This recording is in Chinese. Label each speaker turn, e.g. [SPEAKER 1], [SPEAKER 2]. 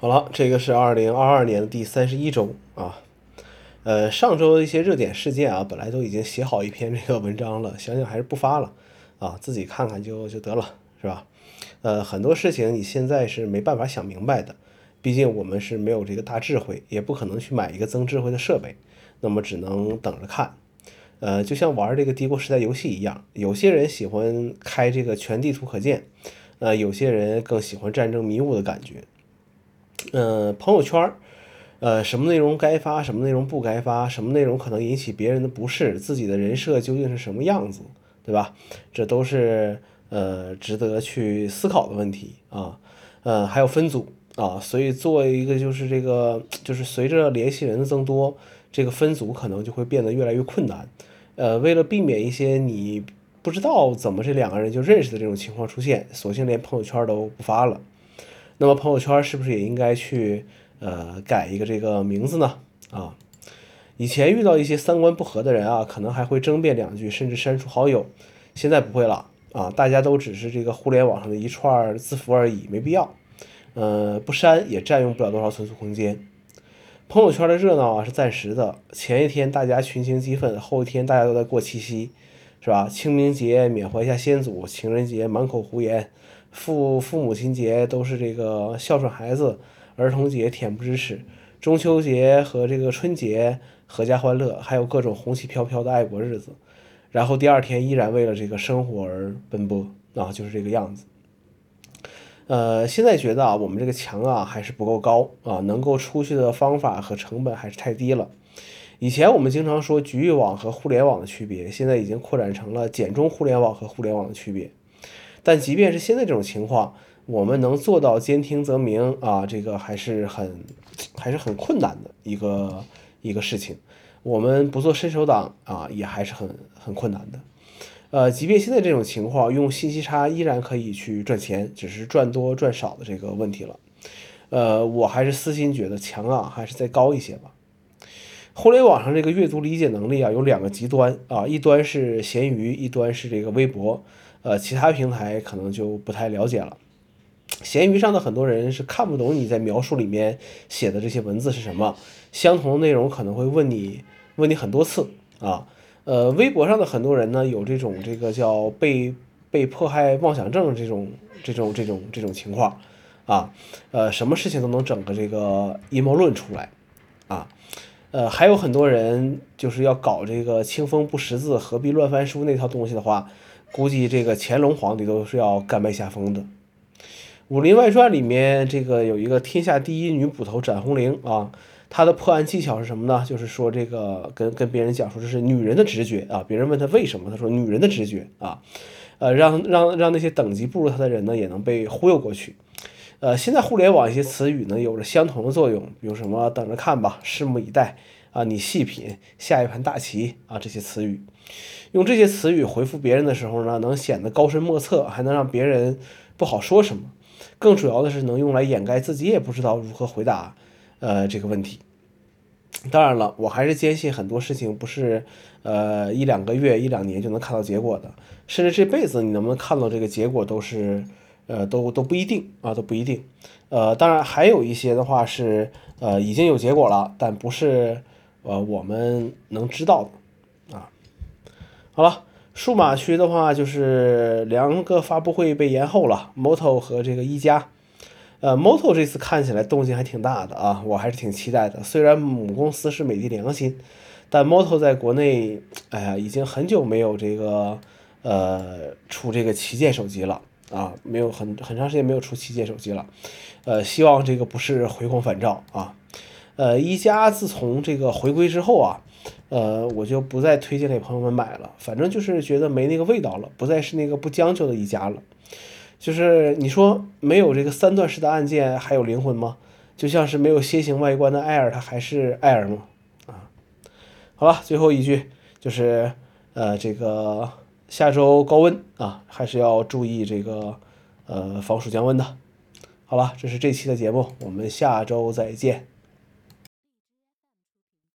[SPEAKER 1] 好了，这个是二零二二年的第三十一周啊。呃，上周的一些热点事件啊，本来都已经写好一篇这个文章了，想想还是不发了啊，自己看看就就得了，是吧？呃，很多事情你现在是没办法想明白的，毕竟我们是没有这个大智慧，也不可能去买一个增智慧的设备，那么只能等着看。呃，就像玩这个帝国时代游戏一样，有些人喜欢开这个全地图可见，呃，有些人更喜欢战争迷雾的感觉。嗯，朋友圈，呃，什么内容该发，什么内容不该发，什么内容可能引起别人的不适，自己的人设究竟是什么样子，对吧？这都是呃值得去思考的问题啊。呃，还有分组啊，所以做一个就是这个，就是随着联系人的增多，这个分组可能就会变得越来越困难。呃，为了避免一些你不知道怎么这两个人就认识的这种情况出现，索性连朋友圈都不发了。那么朋友圈是不是也应该去呃改一个这个名字呢？啊，以前遇到一些三观不合的人啊，可能还会争辩两句，甚至删除好友。现在不会了啊，大家都只是这个互联网上的一串字符而已，没必要。呃，不删也占用不了多少存储空间。朋友圈的热闹啊是暂时的，前一天大家群情激愤，后一天大家都在过七夕，是吧？清明节缅怀一下先祖，情人节满口胡言。父父母亲节都是这个孝顺孩子，儿童节恬不知耻，中秋节和这个春节阖家欢乐，还有各种红旗飘飘的爱国日子，然后第二天依然为了这个生活而奔波啊，就是这个样子。呃，现在觉得啊，我们这个墙啊还是不够高啊，能够出去的方法和成本还是太低了。以前我们经常说局域网和互联网的区别，现在已经扩展成了简中互联网和互联网的区别。但即便是现在这种情况，我们能做到兼听则明啊，这个还是很还是很困难的一个一个事情。我们不做伸手党啊，也还是很很困难的。呃，即便现在这种情况，用信息差依然可以去赚钱，只是赚多赚少的这个问题了。呃，我还是私心觉得强啊，还是再高一些吧。互联网上这个阅读理解能力啊，有两个极端啊，一端是闲鱼，一端是这个微博。呃，其他平台可能就不太了解了。闲鱼上的很多人是看不懂你在描述里面写的这些文字是什么，相同的内容可能会问你问你很多次啊。呃，微博上的很多人呢，有这种这个叫被被迫害妄想症这种这种这种这种情况啊。呃，什么事情都能整个这个阴谋论出来啊。呃，还有很多人就是要搞这个清风不识字，何必乱翻书那套东西的话。估计这个乾隆皇帝都是要甘拜下风的。《武林外传》里面这个有一个天下第一女捕头展红绫啊，她的破案技巧是什么呢？就是说这个跟跟别人讲说这是女人的直觉啊，别人问她为什么，她说女人的直觉啊，呃，让让让那些等级不如她的人呢也能被忽悠过去。呃，现在互联网一些词语呢有着相同的作用，比如什么等着看吧，拭目以待。啊，你细品下一盘大棋啊，这些词语，用这些词语回复别人的时候呢，能显得高深莫测，还能让别人不好说什么。更主要的是能用来掩盖自己也不知道如何回答呃这个问题。当然了，我还是坚信很多事情不是呃一两个月、一两年就能看到结果的，甚至这辈子你能不能看到这个结果都是呃都都不一定啊，都不一定。呃，当然还有一些的话是呃已经有结果了，但不是。呃，我们能知道的啊，好了，数码区的话就是两个发布会被延后了，Moto 和这个一加。呃，Moto 这次看起来动静还挺大的啊，我还是挺期待的。虽然母公司是美的良心，但 Moto 在国内，哎呀，已经很久没有这个呃出这个旗舰手机了啊，没有很很长时间没有出旗舰手机了。呃，希望这个不是回光返照啊。呃，一加自从这个回归之后啊，呃，我就不再推荐给朋友们买了。反正就是觉得没那个味道了，不再是那个不将就的一加了。就是你说没有这个三段式的按键还有灵魂吗？就像是没有楔形外观的 Air，它还是 Air 吗？啊，好了，最后一句就是呃，这个下周高温啊，还是要注意这个呃防暑降温的。好了，这是这期的节目，我们下周再见。